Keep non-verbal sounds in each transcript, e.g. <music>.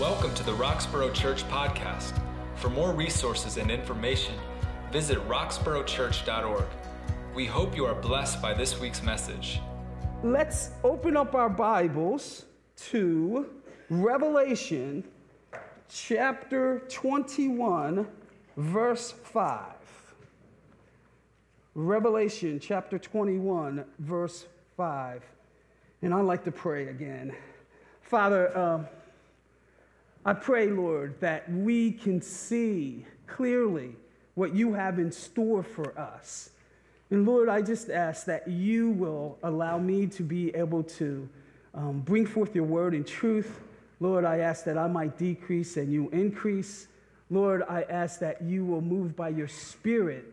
Welcome to the Roxborough Church Podcast. For more resources and information, visit roxboroughchurch.org. We hope you are blessed by this week's message. Let's open up our Bibles to Revelation chapter 21, verse 5. Revelation chapter 21, verse 5. And I'd like to pray again. Father, uh, I pray, Lord, that we can see clearly what you have in store for us. And Lord, I just ask that you will allow me to be able to um, bring forth your word in truth. Lord, I ask that I might decrease and you increase. Lord, I ask that you will move by your spirit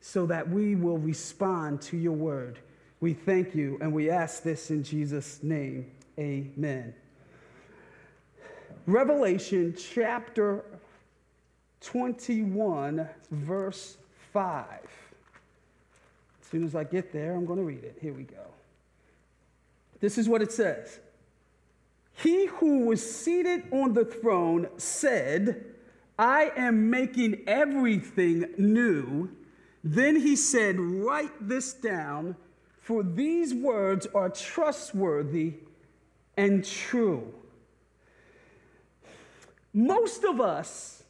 so that we will respond to your word. We thank you and we ask this in Jesus' name. Amen. Revelation chapter 21, verse 5. As soon as I get there, I'm going to read it. Here we go. This is what it says He who was seated on the throne said, I am making everything new. Then he said, Write this down, for these words are trustworthy and true. Most of us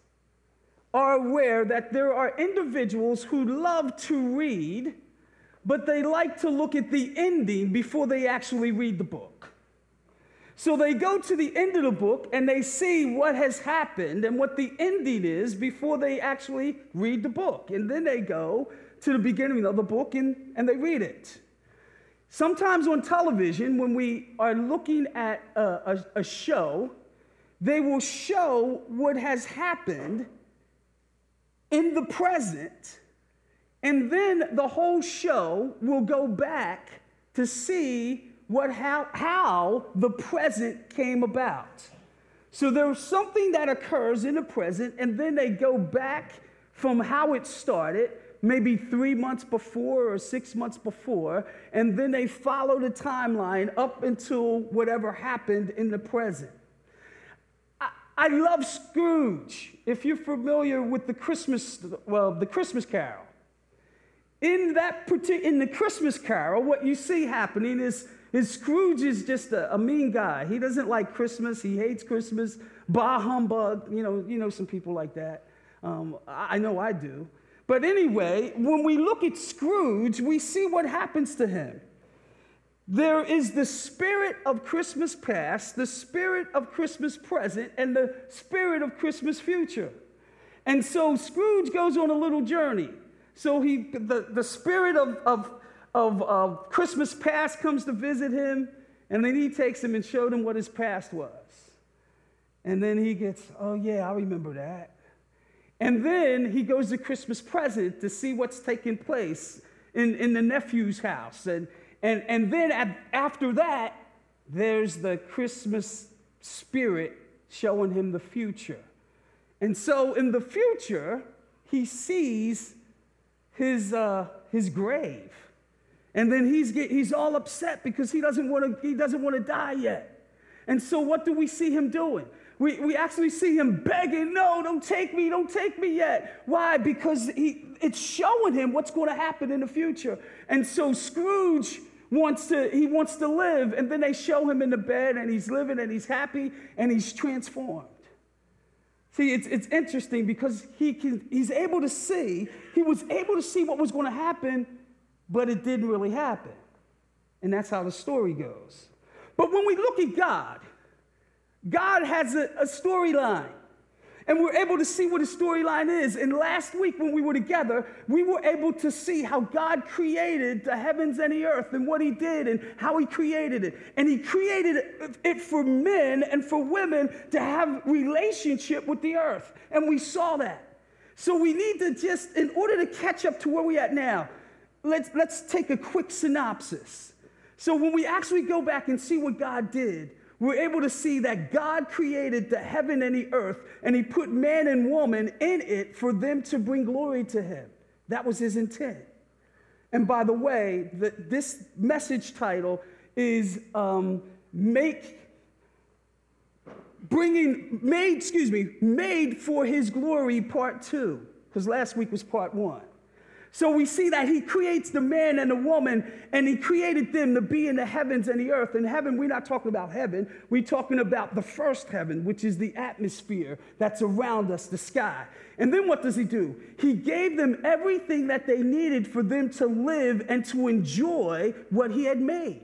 are aware that there are individuals who love to read, but they like to look at the ending before they actually read the book. So they go to the end of the book and they see what has happened and what the ending is before they actually read the book. And then they go to the beginning of the book and, and they read it. Sometimes on television, when we are looking at a, a, a show, they will show what has happened in the present, and then the whole show will go back to see what, how, how the present came about. So there's something that occurs in the present, and then they go back from how it started, maybe three months before or six months before, and then they follow the timeline up until whatever happened in the present. I love Scrooge. If you're familiar with the Christmas, well, the Christmas Carol. In that particular, in the Christmas Carol, what you see happening is, is Scrooge is just a, a mean guy. He doesn't like Christmas. He hates Christmas. Bah humbug. You know, you know some people like that. Um, I know I do. But anyway, when we look at Scrooge, we see what happens to him. There is the spirit of Christmas past, the spirit of Christmas present, and the spirit of Christmas future. And so Scrooge goes on a little journey. So he, the, the spirit of, of, of, of Christmas past comes to visit him, and then he takes him and showed him what his past was. And then he gets, oh, yeah, I remember that. And then he goes to Christmas present to see what's taking place in, in the nephew's house. And, and, and then at, after that, there's the Christmas spirit showing him the future. And so in the future, he sees his, uh, his grave. And then he's, get, he's all upset because he doesn't want to die yet. And so what do we see him doing? We, we actually see him begging, no, don't take me, don't take me yet. Why? Because he, it's showing him what's going to happen in the future. And so Scrooge wants to he wants to live. And then they show him in the bed and he's living and he's happy and he's transformed. See it's, it's interesting because he can he's able to see he was able to see what was going to happen but it didn't really happen. And that's how the story goes. But when we look at god god has a, a storyline and we're able to see what his storyline is. And last week, when we were together, we were able to see how God created the heavens and the earth and what he did and how he created it. And he created it for men and for women to have relationship with the earth. And we saw that. So we need to just, in order to catch up to where we're at now, let's, let's take a quick synopsis. So when we actually go back and see what God did, we're able to see that God created the heaven and the earth, and He put man and woman in it for them to bring glory to Him. That was His intent. And by the way, the, this message title is um, Make bringing, made, excuse me, made for his glory, part two, because last week was part one. So we see that he creates the man and the woman, and he created them to be in the heavens and the earth. In heaven, we're not talking about heaven, we're talking about the first heaven, which is the atmosphere that's around us, the sky. And then what does he do? He gave them everything that they needed for them to live and to enjoy what he had made.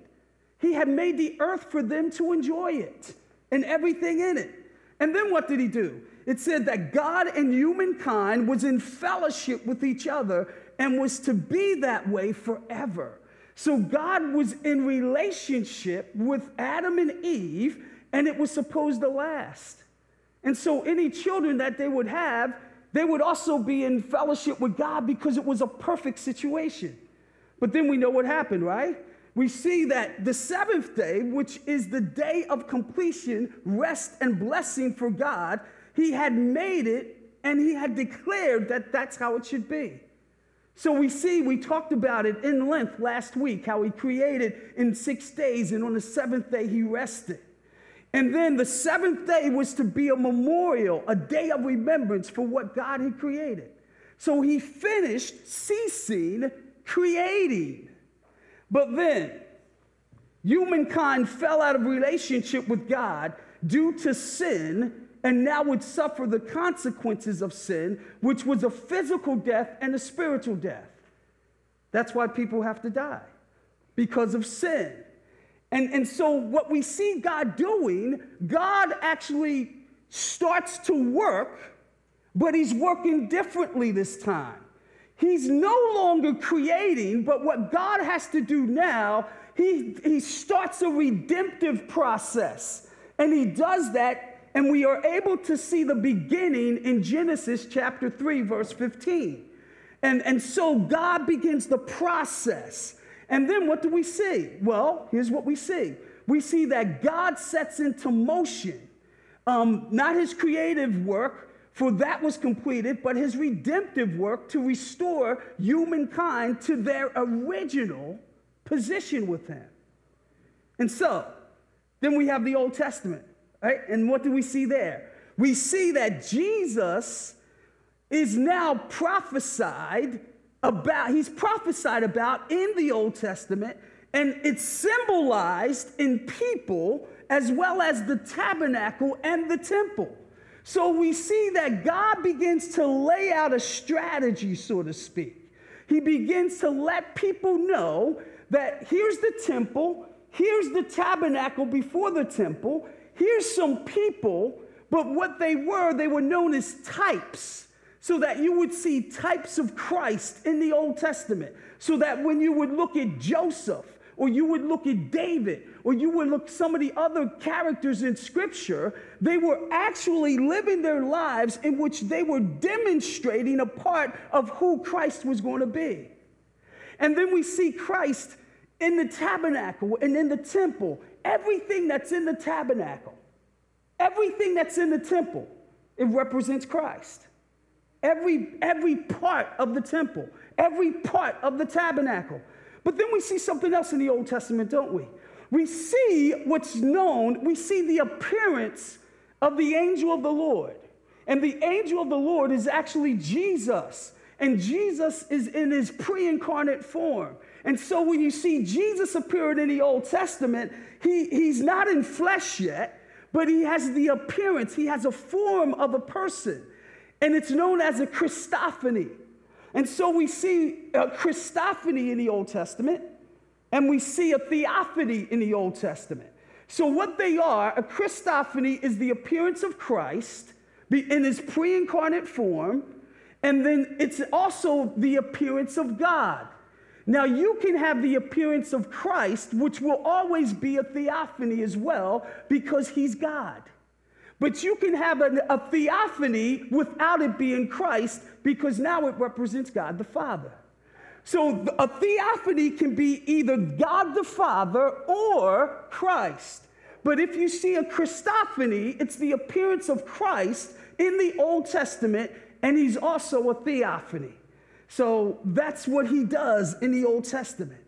He had made the earth for them to enjoy it and everything in it. And then what did he do? It said that God and humankind was in fellowship with each other and was to be that way forever. So God was in relationship with Adam and Eve, and it was supposed to last. And so any children that they would have, they would also be in fellowship with God because it was a perfect situation. But then we know what happened, right? We see that the seventh day, which is the day of completion, rest, and blessing for God, He had made it and He had declared that that's how it should be. So we see, we talked about it in length last week, how he created in six days, and on the seventh day he rested. And then the seventh day was to be a memorial, a day of remembrance for what God had created. So he finished ceasing creating. But then, humankind fell out of relationship with God due to sin and now would suffer the consequences of sin, which was a physical death and a spiritual death. That's why people have to die, because of sin. And, and so, what we see God doing, God actually starts to work, but He's working differently this time. He's no longer creating, but what God has to do now, He, he starts a redemptive process. And He does that and we are able to see the beginning in Genesis chapter 3, verse 15. And, and so God begins the process. And then what do we see? Well, here's what we see we see that God sets into motion um, not his creative work, for that was completed, but his redemptive work to restore humankind to their original position with him. And so, then we have the Old Testament. Right? And what do we see there? We see that Jesus is now prophesied about, he's prophesied about in the Old Testament, and it's symbolized in people as well as the tabernacle and the temple. So we see that God begins to lay out a strategy, so to speak. He begins to let people know that here's the temple, here's the tabernacle before the temple, here's some people, but what they were, they were known as types. So that you would see types of Christ in the Old Testament. So that when you would look at Joseph, or you would look at David, or you would look some of the other characters in Scripture, they were actually living their lives in which they were demonstrating a part of who Christ was going to be. And then we see Christ in the tabernacle and in the temple everything that's in the tabernacle, everything that's in the temple, it represents Christ. Every, every part of the temple, every part of the tabernacle. But then we see something else in the Old Testament, don't we? We see what's known, we see the appearance of the angel of the Lord. And the angel of the Lord is actually Jesus. And Jesus is in his pre incarnate form. And so when you see Jesus appearing in the Old Testament, he, he's not in flesh yet, but he has the appearance, he has a form of a person. And it's known as a Christophany. And so we see a Christophany in the Old Testament, and we see a theophany in the Old Testament. So, what they are, a Christophany is the appearance of Christ in his pre incarnate form, and then it's also the appearance of God. Now, you can have the appearance of Christ, which will always be a theophany as well, because he's God. But you can have a, a theophany without it being Christ, because now it represents God the Father. So a theophany can be either God the Father or Christ. But if you see a Christophany, it's the appearance of Christ in the Old Testament, and he's also a theophany. So that's what he does in the Old Testament.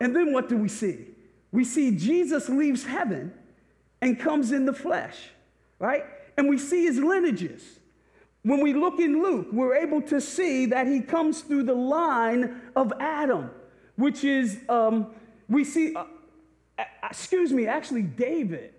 And then what do we see? We see Jesus leaves heaven and comes in the flesh. right? And we see his lineages. When we look in Luke, we're able to see that he comes through the line of Adam, which is, um, we see, uh, excuse me, actually David.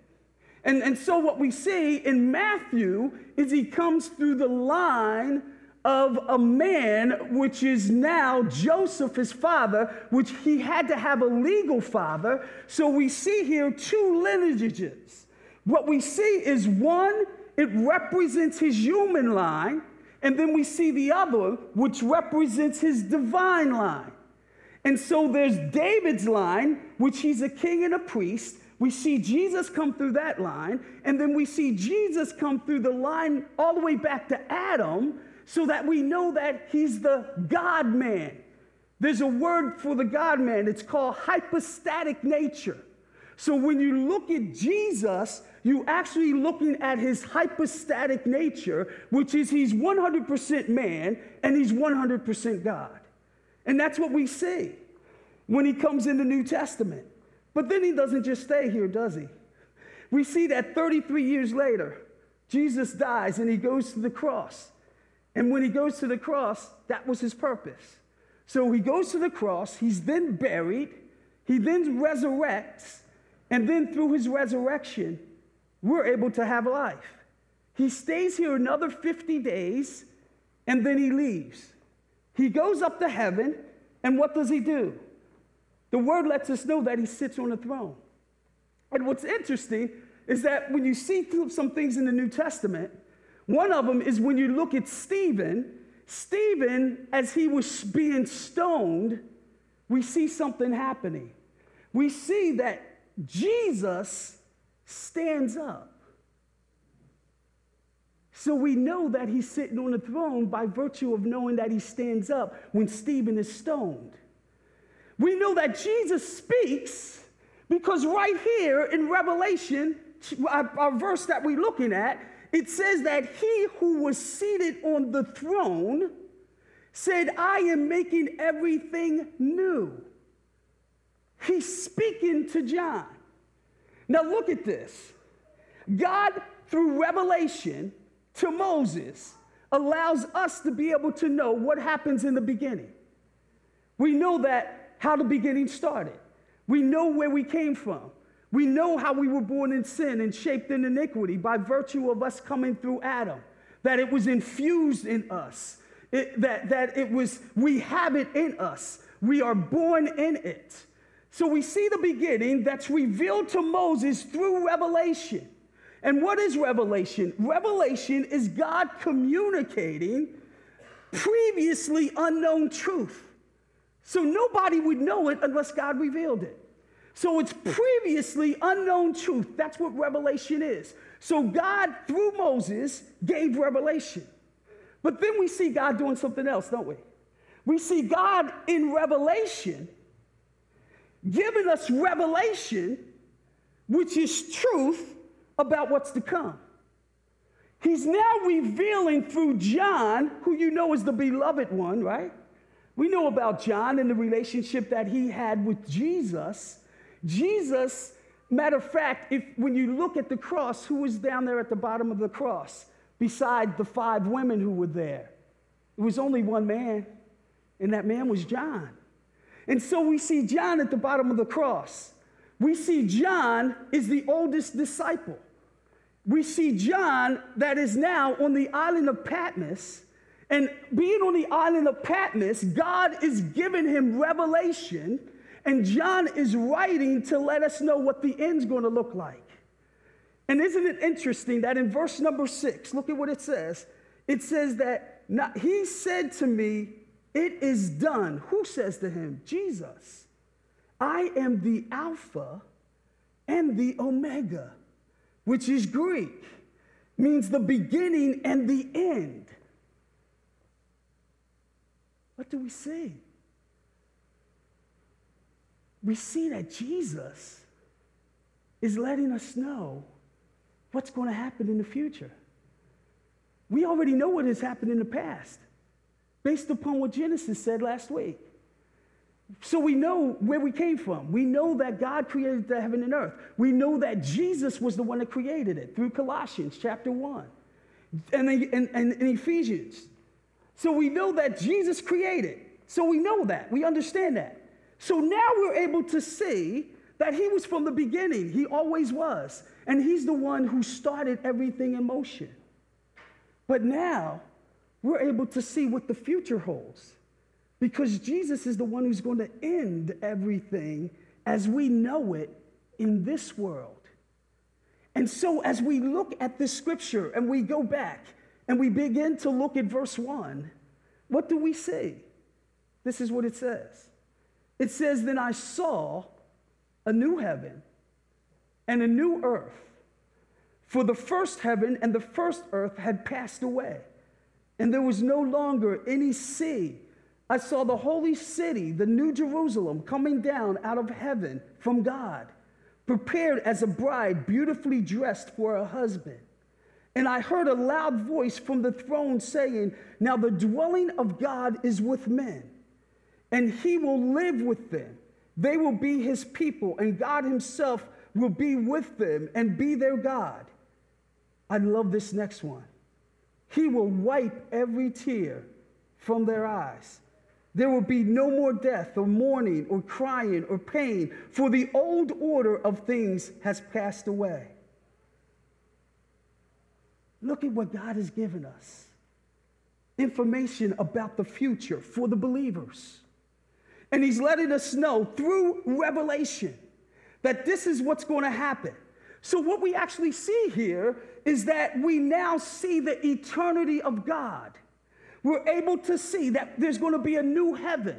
And, and so what we see in Matthew is he comes through the line of a man, which is now Joseph, his father, which he had to have a legal father. So we see here two lineages. What we see is one, it represents his human line, and then we see the other, which represents his divine line. And so there's David's line, which he's a king and a priest. We see Jesus come through that line, and then we see Jesus come through the line all the way back to Adam, so that we know that he's the God man. There's a word for the God man, it's called hypostatic nature. So when you look at Jesus, you're actually looking at his hypostatic nature, which is he's 100% man and he's 100% God. And that's what we see when he comes in the New Testament. But then he doesn't just stay here, does he? We see that 33 years later, Jesus dies and he goes to the cross. And when he goes to the cross, that was his purpose. So he goes to the cross, he's then buried, he then resurrects, and then through his resurrection, we're able to have life. He stays here another 50 days, and then he leaves. He goes up to heaven, and what does he do? The word lets us know that he sits on a throne. And what's interesting is that when you see through some things in the New Testament, one of them is when you look at Stephen, Stephen, as he was being stoned, we see something happening. We see that Jesus stands up. So we know that he's sitting on the throne by virtue of knowing that he stands up when Stephen is stoned. We know that Jesus speaks because right here in Revelation, our, verse that we're looking at, it says that he who was seated on the throne said, I am making everything new. He's speaking to John. Now, look at this. God, through revelation to Moses, allows us to be able to know what happens in the beginning. We know that how the beginning started. We know where we came from. We know how we were born in sin and shaped in iniquity by virtue of us coming through Adam, that it was infused in us, it, that, that it was, we have it in us. We are born in it. So we see the beginning that's revealed to Moses through revelation. And what is revelation? Revelation is God communicating previously unknown truth. So nobody would know it unless God revealed it. So it's previously unknown truth. That's what revelation is. So God, through Moses, gave revelation. But then we see God doing something else, don't we? We see God in revelation giving us revelation, which is truth about what's to come. He's now revealing through John, who you know is the beloved one, right? We know about John and the relationship that he had with Jesus. Jesus, matter of fact, if when you look at the cross, who was down there at the bottom of the cross beside the five women who were there? It was only one man, and that man was John. And so we see John at the bottom of the cross. We see John is the oldest disciple. We see John that is now on the island of Patmos. And being on the island of Patmos, God is giving him revelation and John is writing to let us know what the end's going to look like. And isn't it interesting that in verse number six, look at what it says. It says that not, he said to me, It is done. Who says to him? Jesus. I am the Alpha and the Omega, which is Greek, means the beginning and the end. What do we see? We see that Jesus is letting us know what's going to happen in the future. We already know what has happened in the past based upon what Genesis said last week. So we know where we came from. We know that God created the heaven and earth. We know that Jesus was the one that created it through Colossians chapter 1 and, and, and, and Ephesians. So we know that Jesus created. So we know that. We understand that. So now we're able to see that he was from the beginning. He always was. And he's the one who started everything in motion. But now we're able to see what the future holds because Jesus is the one who's going to end everything as we know it in this world. And so, as we look at this scripture and we go back and we begin to look at verse 1, what do we see? This is what it says it says, Then I saw a new heaven and a new earth. For the first heaven and the first earth had passed away, and there was no longer any sea. I saw the holy city, the new Jerusalem, coming down out of heaven from God, prepared as a bride, beautifully dressed for her husband. And I heard a loud voice from the throne saying, Now the dwelling of God is with men, and he will live with them. They will be his people, and God himself will be with them and be their God. I love this next one. He will wipe every tear from their eyes. There will be no more death or mourning or crying or pain, for the old order of things has passed away. Look at what God has given us information about the future for the believers. And He's letting us know through revelation that this is what's going to happen. So, what we actually see here is that we now see the eternity of God. We're able to see that there's going to be a new heaven,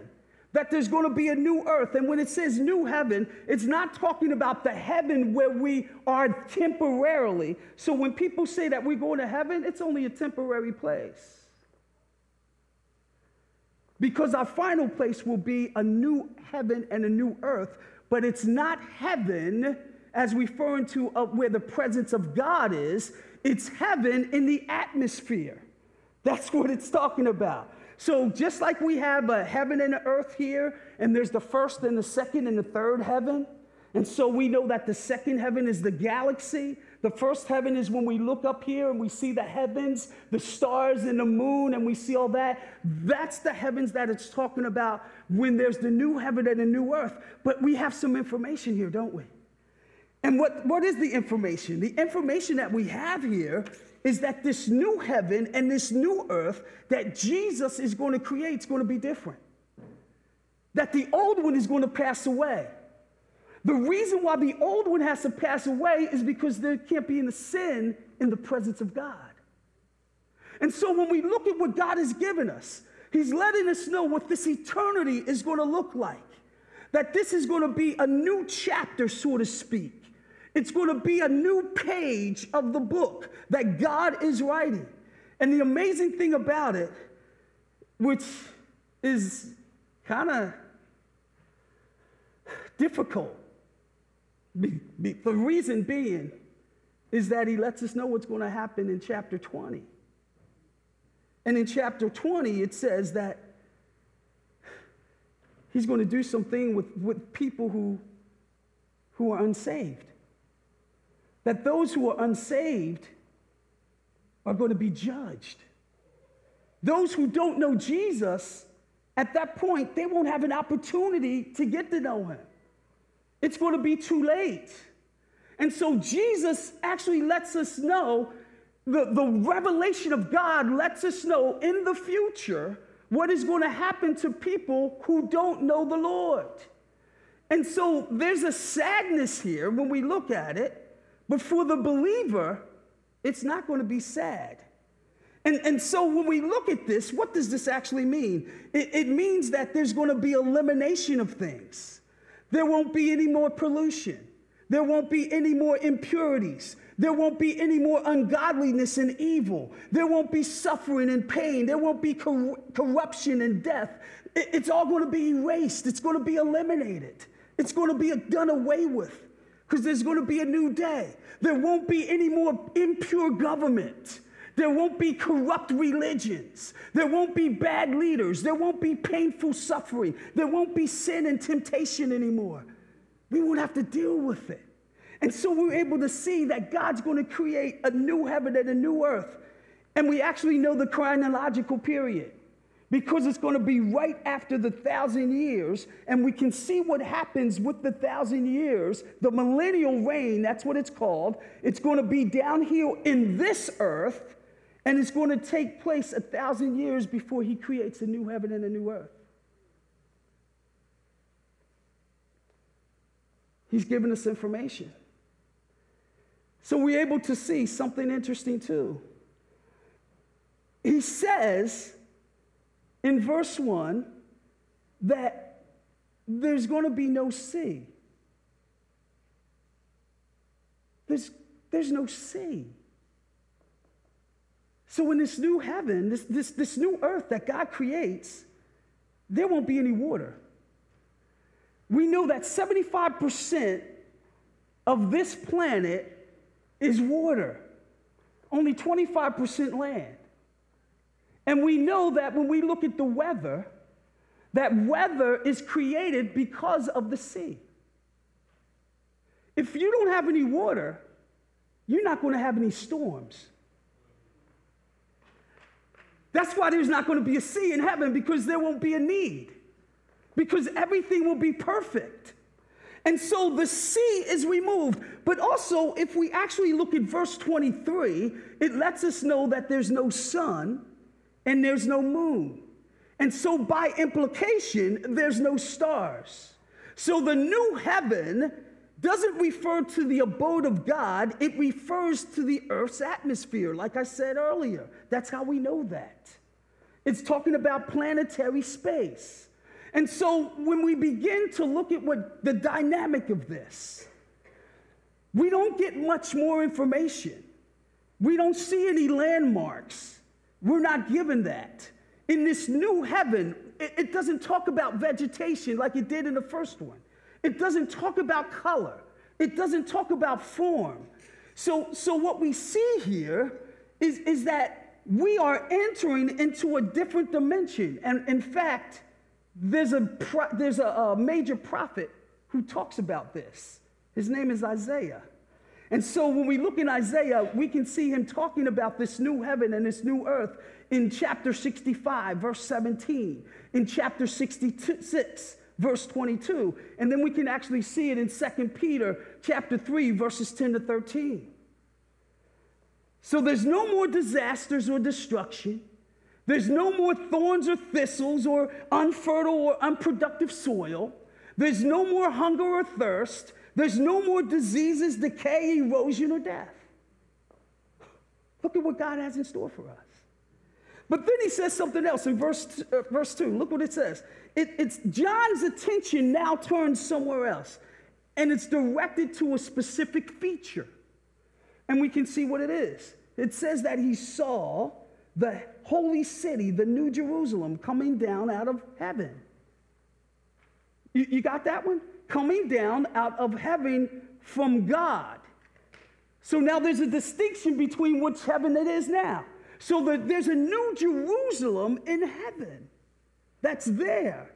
that there's going to be a new earth. And when it says new heaven, it's not talking about the heaven where we are temporarily. So, when people say that we're going to heaven, it's only a temporary place. Because our final place will be a new heaven and a new earth, but it's not heaven as referring to uh, where the presence of God is, it's heaven in the atmosphere. That's what it's talking about. So, just like we have a heaven and an earth here, and there's the first and the second and the third heaven, and so we know that the second heaven is the galaxy. The first heaven is when we look up here and we see the heavens, the stars and the moon, and we see all that. That's the heavens that it's talking about when there's the new heaven and the new earth. But we have some information here, don't we? And what, what is the information? The information that we have here is that this new heaven and this new earth that Jesus is going to create is going to be different. That the old one is going to pass away. The reason why the old one has to pass away is because there can't be any sin in the presence of God. And so when we look at what God has given us, He's letting us know what this eternity is going to look like. That this is going to be a new chapter, so to speak. It's going to be a new page of the book that God is writing. And the amazing thing about it, which is kind of difficult, be, be, the reason being is that he lets us know what's going to happen in chapter 20. And in chapter 20, it says that he's going to do something with, with people who, who are unsaved that those who are unsaved are going to be judged. Those who don't know Jesus, at that point, they won't have an opportunity to get to know him. It's going to be too late. And so Jesus actually lets us know, the, the revelation of God lets us know in the future what is going to happen to people who don't know the Lord. And so there's a sadness here when we look at it but for the believer, it's not going to be sad. And, and so when we look at this, what does this actually mean? It, it means that there's going to be elimination of things. There won't be any more pollution. There won't be any more impurities. There won't be any more ungodliness and evil. There won't be suffering and pain. There won't be cor- corruption and death. It, it's all going to be erased. It's going to be eliminated. It's going to be done away with because there's going to be a new day. There won't be any more impure government. There won't be corrupt religions. There won't be bad leaders. There won't be painful suffering. There won't be sin and temptation anymore. We won't have to deal with it. And so we're able to see that God's going to create a new heaven and a new earth. And we actually know the chronological period because it's going to be right after the thousand years. And we can see what happens with the thousand years. The millennial reign, that's what it's called. It's going to be down here in this earth, and it's going to take place a thousand years before he creates a new heaven and a new earth. He's given us information. So we're able to see something interesting too. He says in verse 1 that there's going to be no sea. There's, there's no sea. So, in this new heaven, this, this, this new earth that God creates, there won't be any water. We know that 75% of this planet is water, only 25% land. And we know that when we look at the weather, that weather is created because of the sea. If you don't have any water, you're not going to have any storms. That's why there's not going to be a sea in heaven because there won't be a need, because everything will be perfect. And so the sea is removed. But also, if we actually look at verse 23, it lets us know that there's no sun and there's no moon. And so, by implication, there's no stars. So, the new heaven doesn't refer to the abode of God, it refers to the earth's atmosphere, like I said earlier. That's how we know that. It's talking about planetary space. And so, when we begin to look at what the dynamic of this, we don't get much more information. We don't see any landmarks. We're not given that. In this new heaven, it, doesn't talk about vegetation like it did in the first one. It doesn't talk about color. It doesn't talk about form. So, so what we see here is, is that we are entering into a different dimension. And in fact, there's a, there's a, a major prophet who talks about this. His name is Isaiah. And so when we look in Isaiah, we can see him talking about this new heaven and this new earth in chapter 65, verse 17, in chapter 66, verse 22. And then we can actually see it in 2 Peter chapter 3, verses 10 to 13. So there's no more disasters or destruction. There's no more thorns or thistles or unfertile or unproductive soil. There's no more hunger or thirst. There's no more diseases, decay, erosion, or death. Look at what God has in store for us. But then he says something else in verse, uh, verse 2. Look what it says. It, it's John's attention now turns somewhere else, and it's directed to a specific feature. And we can see what it is. It says that he saw the holy city, the New Jerusalem, coming down out of heaven. You, you got that one? coming down out of heaven from God. So now there's a distinction between which heaven it is now. So that there's a new Jerusalem in heaven that's there,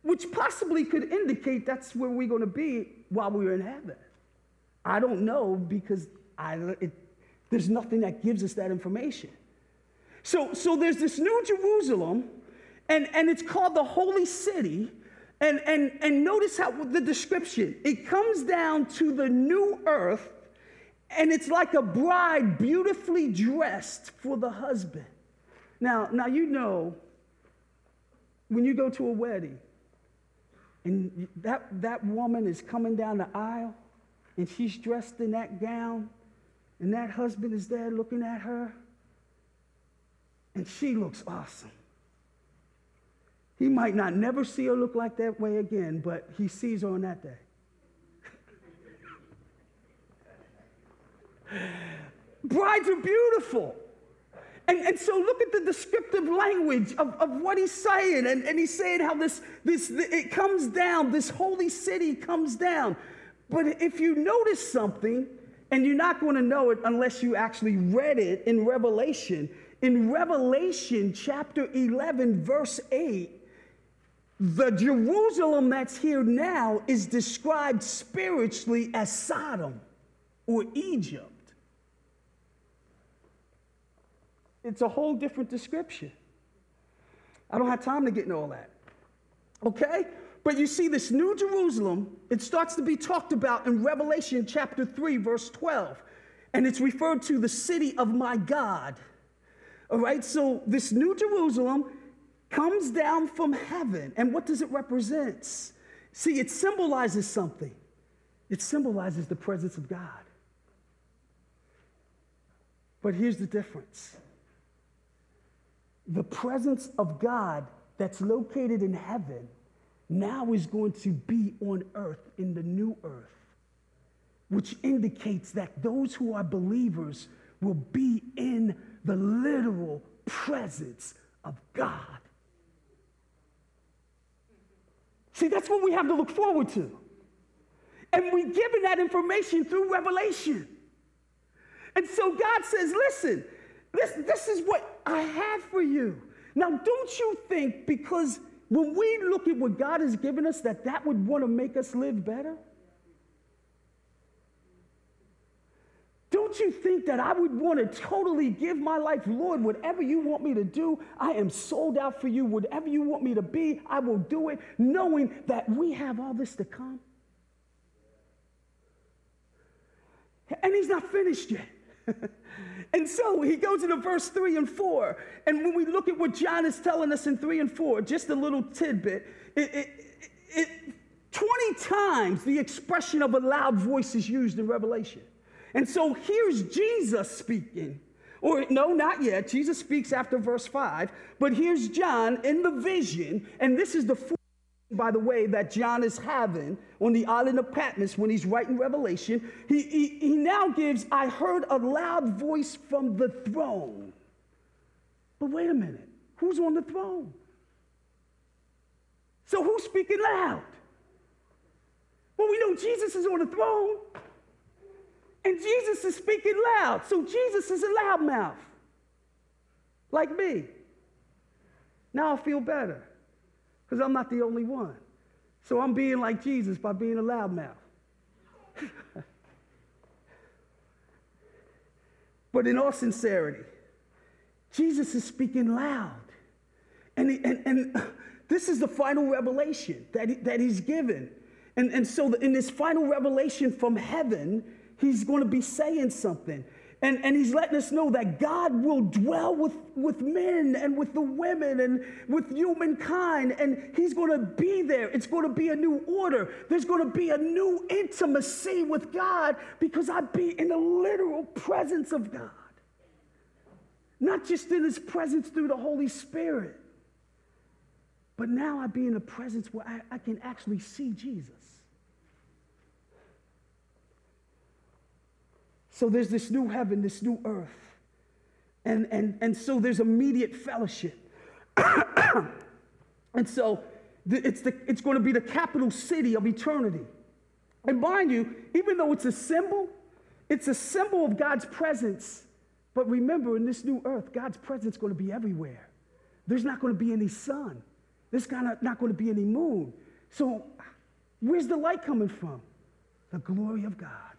which possibly could indicate that's where we're going to be while we're in heaven. I don't know because I, it, there's nothing that gives us that information. So, so there's this new Jerusalem, and, and it's called the Holy City and, and, and notice how the description it comes down to the new earth, and it's like a bride beautifully dressed for the husband. Now, now you know when you go to a wedding and that, that woman is coming down the aisle and she's dressed in that gown, and that husband is there looking at her, and she looks awesome. He might not never see her look like that way again, but he sees her on that day. Brides are beautiful. And, and so look at the descriptive language of, of what he's saying. And, and he's saying how this, this, it comes down, this holy city comes down. But if you notice something, And you're not going to know it unless you actually read it in Revelation. In Revelation chapter 11, verse 8, the Jerusalem that's here now is described spiritually as Sodom or Egypt. It's a whole different description. I don't have time to get into all that. Okay? But you see, this New Jerusalem, it starts to be talked about in Revelation chapter 3, verse 12. And it's referred to the city of my God. All right, so this New Jerusalem comes down from heaven. And what does it represent? See, it symbolizes something, it symbolizes the presence of God. But here's the difference the presence of God that's located in heaven now is going to be on earth in the new earth, which indicates that those who are believers will be in the literal presence of God. See, that's what we have to look forward to. And we're given that information through revelation. And so God says, listen, this, this is what I have for you. Now, don't you think because when we look at what God has given us, that that would want to make us live better? Don't you think that I would want to totally give my life, Lord, whatever you want me to do, I am sold out for you. Whatever you want me to be, I will do it, knowing that we have all this to come? And he's not finished yet. <laughs> and so he goes into verse 3 and 4. And when we look at what John is telling us in 3 and 4, just a little tidbit, it, it, it, 20 times the expression of a loud voice is used in Revelation. And so here's Jesus speaking. Or, no, not yet. Jesus speaks after verse 5. But here's John in the vision. And this is the by the way, that John is having on the island of Patmos when he's writing Revelation, he, he, he now gives, I heard a loud voice from the throne. But wait a minute, who's on the throne? So who's speaking loud? Well, we know Jesus is on the throne. And Jesus is speaking loud. So Jesus is a loudmouth. Like me. Now I feel better because I'm not the only one. So I'm being like Jesus by being a loudmouth. <laughs> but in all sincerity, Jesus is speaking loud. And, he, and, and <clears throat> this is the final revelation that, he, that he's given. And, and so, in this final revelation from heaven, he's going to be saying something. And, and he's letting us know that God will dwell with, with men and with the women and with humankind. And he's going to be there. It's going to be a new order. There's going to be a new intimacy with God because I'd be in the literal presence of God. Not just in his presence through the Holy Spirit, but now I'd be in a presence where I, I can actually see Jesus. So there's this new heaven, this new earth. And, and, and so there's immediate fellowship. <coughs> and so the, it's, the, it's going to be the capital city of eternity. And mind you, even though it's a symbol, it's a symbol of God's presence. But remember, in this new earth, God's presence is going to be everywhere. There's not going to be any sun. There's not, not going to be any moon. So, where's the light coming from? The glory of God.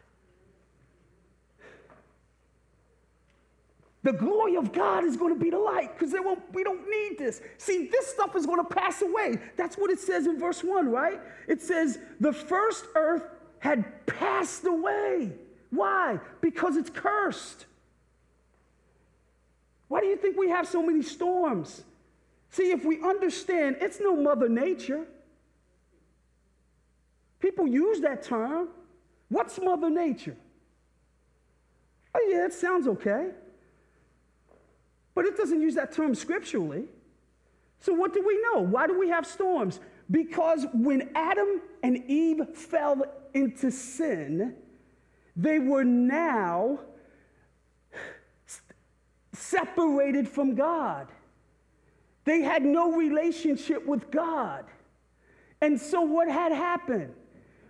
The glory of God is going to be the light because we don't need this. See, this stuff is going to pass away. That's what it says in verse 1, right? It says, the first earth had passed away. Why? Because it's cursed. Why do you think we have so many storms? See, if we understand, it's no Mother Nature. People use that term. What's Mother Nature? Oh, yeah, it sounds okay. But it doesn't use that term scripturally. So, what do we know? Why do we have storms? Because when Adam and Eve fell into sin, they were now separated from God. They had no relationship with God. And so, what had happened?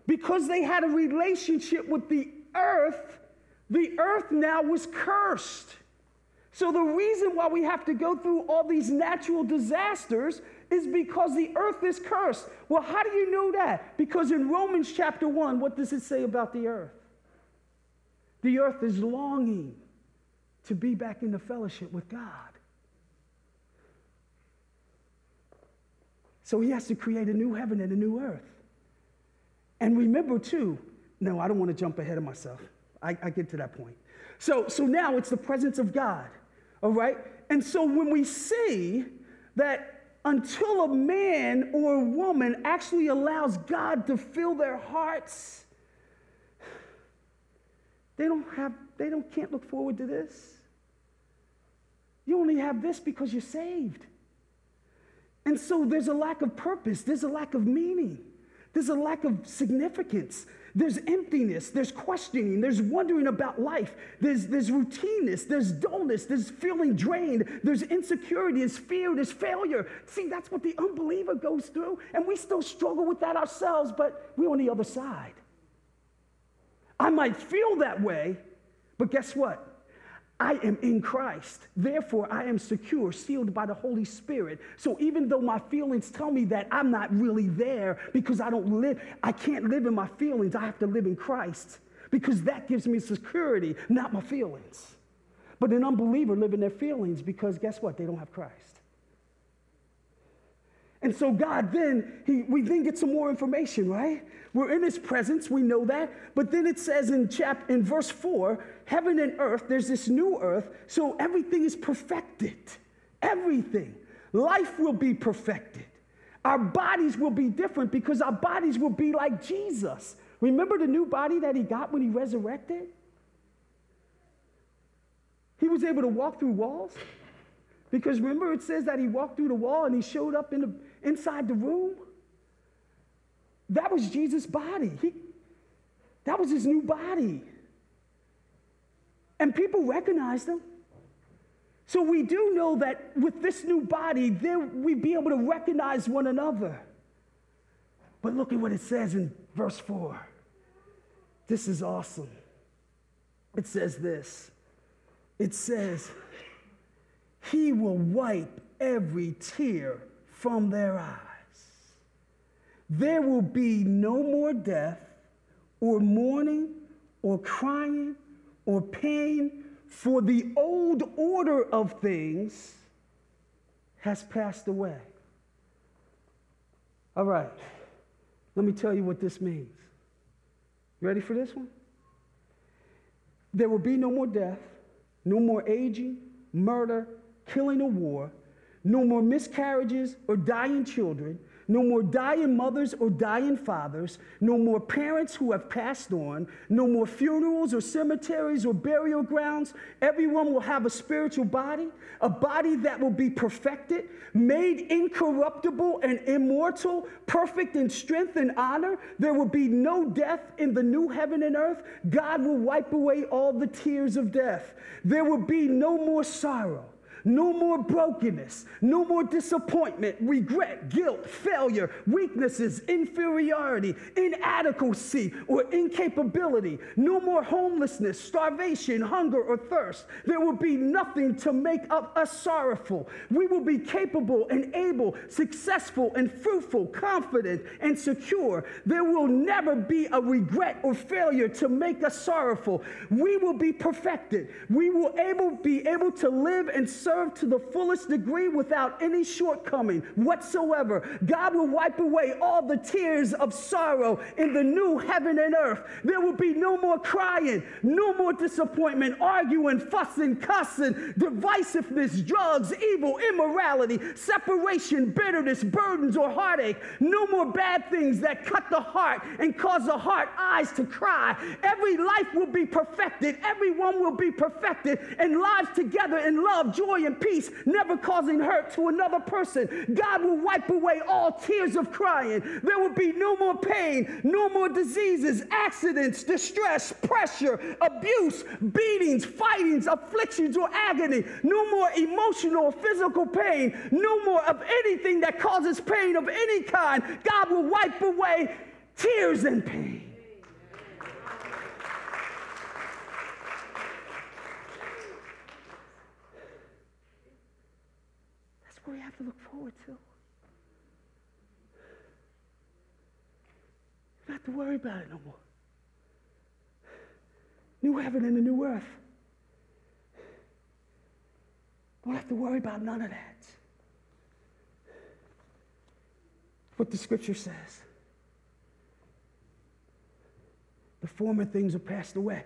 Because they had a relationship with the earth, The earth now was cursed. So, the reason why we have to go through all these natural disasters is because the earth is cursed. Well, how do you know that? Because in Romans chapter 1, what does it say about the earth? The earth is longing to be back in the fellowship with God. So he has to create a new heaven and a new earth. And remember, too, no, I don't want to jump ahead of myself. I, I get to that point. So, so now it's the presence of God, all right? And so when we see that until a man or a woman actually allows God to fill their hearts, they don't have, they don't can't look forward to this. You only have this because you're saved. And so there's a lack of purpose, there's a lack of meaning, there's a lack of significance. There's emptiness, there's questioning, there's wondering about life, there's, there's routineness, there's dullness, there's feeling drained, there's insecurity, there's fear, there's failure. See, that's what the unbeliever goes through, and we still struggle with that ourselves, but we're on the other side. I might feel that way, but guess what? I am in Christ. Therefore, I am secure, sealed by the Holy Spirit. So even though my feelings tell me that I'm not really there because I don't live, I can't live in my feelings, I have to live in Christ because that gives me security, not my feelings. But an unbeliever live in their feelings because guess what? They don't have Christ. And so God then, he, we then get some more information, right? We're in his presence, we know that. But then it says in chap in verse 4, heaven and earth, there's this new earth, so everything is perfected. Everything. Life will be perfected. Our bodies will be different because our bodies will be like Jesus. Remember the new body that he got when he resurrected? He was able to walk through walls. Because remember, it says that he walked through the wall and he showed up in the, inside the room. That was Jesus' body. He, that was his new body. And people recognized him. So we do know that with this new body, there we'd be able to recognize one another. But look at what it says in verse 4. This is awesome. It says this. It says, he will wipe every tear from their eyes. There will be no more death, or mourning, or crying, or pain, for the old order of things has passed away. All right, let me tell you what this means. You ready for this one? There will be no more death, no more aging, murder, killing or war, no more miscarriages or dying children, no more dying mothers or dying fathers, no more parents who have passed on, no more funerals or cemeteries or burial grounds. Everyone will have a spiritual body, a body that will be perfected, made incorruptible and immortal, perfect in strength and honor. There will be no death in the new heaven and earth. God will wipe away all the tears of death. There will be no more sorrow no more brokenness, no more disappointment, regret, guilt, failure, weaknesses, inferiority, inadequacy, or incapability. No more homelessness, starvation, hunger, or thirst. There will be nothing to make us sorrowful. We will be capable and able, successful and fruitful, confident and secure. There will never be a regret or failure to make us sorrowful. We will be perfected. We will able, be able to live and serve to the fullest degree without any shortcoming whatsoever. God will wipe away all the tears of sorrow in the new heaven and earth. There will be no more crying, no more disappointment, arguing, fussing, cussing, divisiveness, drugs, evil, immorality, separation, bitterness, burdens, or heartache. No more bad things that cut the heart and cause the heart eyes to cry. Every life will be perfected, everyone will be perfected, and lives together in love, joy, and peace, never causing hurt to another person. God will wipe away all tears of crying. There will be no more pain, no more diseases, accidents, distress, pressure, abuse, beatings, fightings, afflictions, or agony. No more emotional or physical pain. No more of anything that causes pain of any kind. God will wipe away tears and pain. Have to look forward to. Have to worry about it no more. New heaven and a new earth. We don't have to worry about none of that. What the scripture says. The former things are passed away.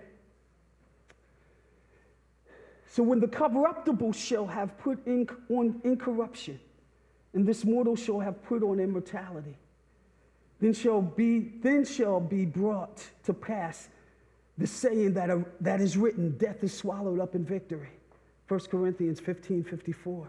So when the corruptible shall have put in, on incorruption, and this mortal shall have put on immortality, then shall be, then shall be brought to pass the saying that, uh, that is written, death is swallowed up in victory. 1 Corinthians 15 54.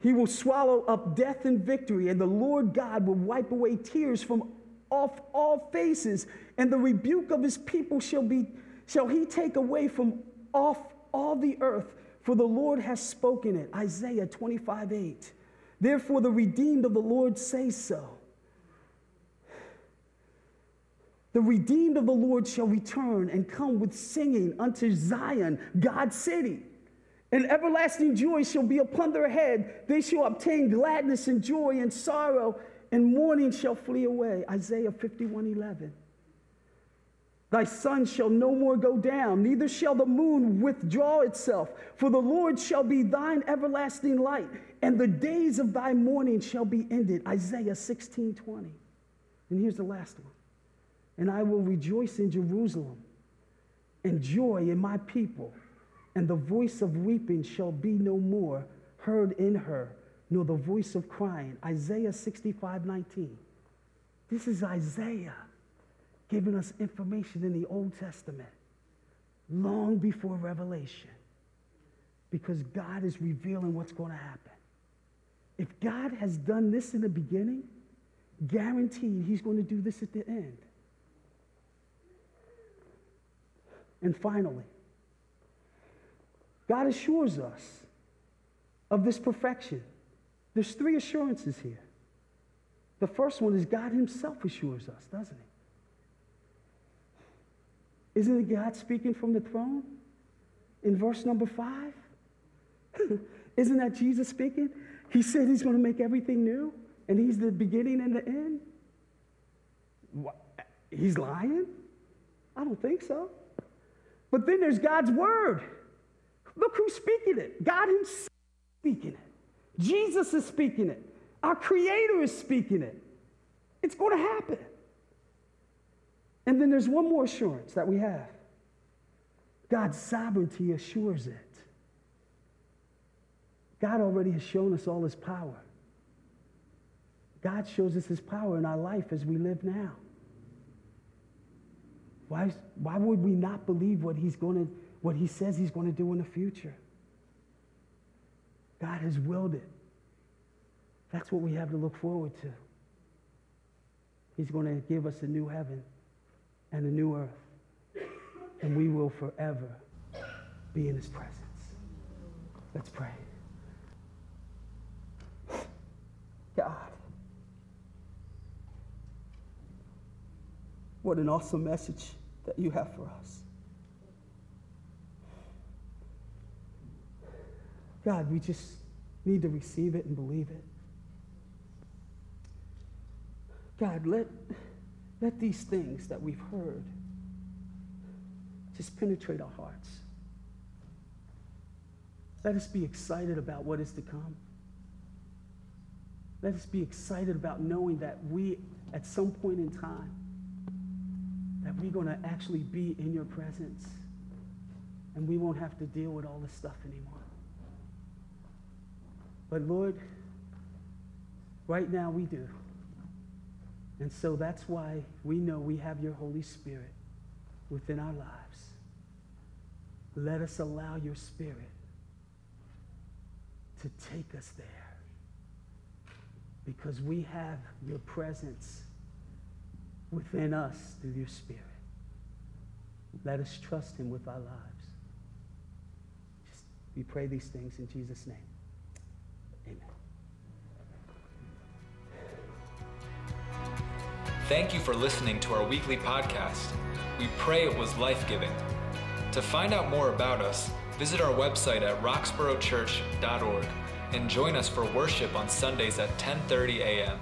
He will swallow up death and victory, and the Lord God will wipe away tears from off all faces, and the rebuke of his people shall be shall he take away from off all the earth, for the Lord has spoken it. Isaiah 25 8. Therefore, the redeemed of the Lord say so. The redeemed of the Lord shall return and come with singing unto Zion, God's city. And everlasting joy shall be upon their head. They shall obtain gladness and joy and sorrow, and mourning shall flee away. Isaiah 51 11. Thy sun shall no more go down, neither shall the moon withdraw itself. For the Lord shall be thine everlasting light, and the days of thy mourning shall be ended. Isaiah 16 20. And here's the last one and I will rejoice in Jerusalem and joy in my people, and the voice of weeping shall be no more heard in her, nor the voice of crying. Isaiah 65 19. This is Isaiah giving us information in the Old Testament long before Revelation because God is revealing what's going to happen. If God has done this in the beginning, guaranteed he's going to do this at the end. And finally, God assures us of this perfection. There's three assurances here. The first one is God Himself assures us, doesn't He? Isn't it God speaking from the throne in verse number five? <laughs> Isn't that Jesus speaking? He said He's going to make everything new, and He's the beginning and the end. What? He's lying? I don't think so. But then there's God's word. Look who's speaking it God Himself is speaking it. Jesus is speaking it. Our Creator is speaking it. It's going to happen. And then there's one more assurance that we have God's sovereignty assures it. God already has shown us all His power. God shows us His power in our life as we live now. Why, why would we not believe what he's going to, what he says he's going to do in the future? God has willed it. That's what we have to look forward to. He's going to give us a new heaven and a new earth, and we will forever be in his presence. Let's pray. God. What an awesome message that you have for us. God, we just need to receive it and believe it. God, let, let these things that we've heard just penetrate our hearts. Let us be excited about what is to come. Let us be excited about knowing that we, at some point in time, that we're going to actually be in your presence and we won't have to deal with all this stuff anymore. But Lord, right now we do. And so that's why we know we have your Holy Spirit within our lives. Let us allow your Spirit to take us there because we have your presence within us through your Spirit. Let us trust him with our lives. Just, we pray these things in Jesus' name. Thank you for listening to our weekly podcast. We pray it was life giving. To find out more about us, visit our website at roxboroughchurch.org and join us for worship on Sundays at 10:30 a.m.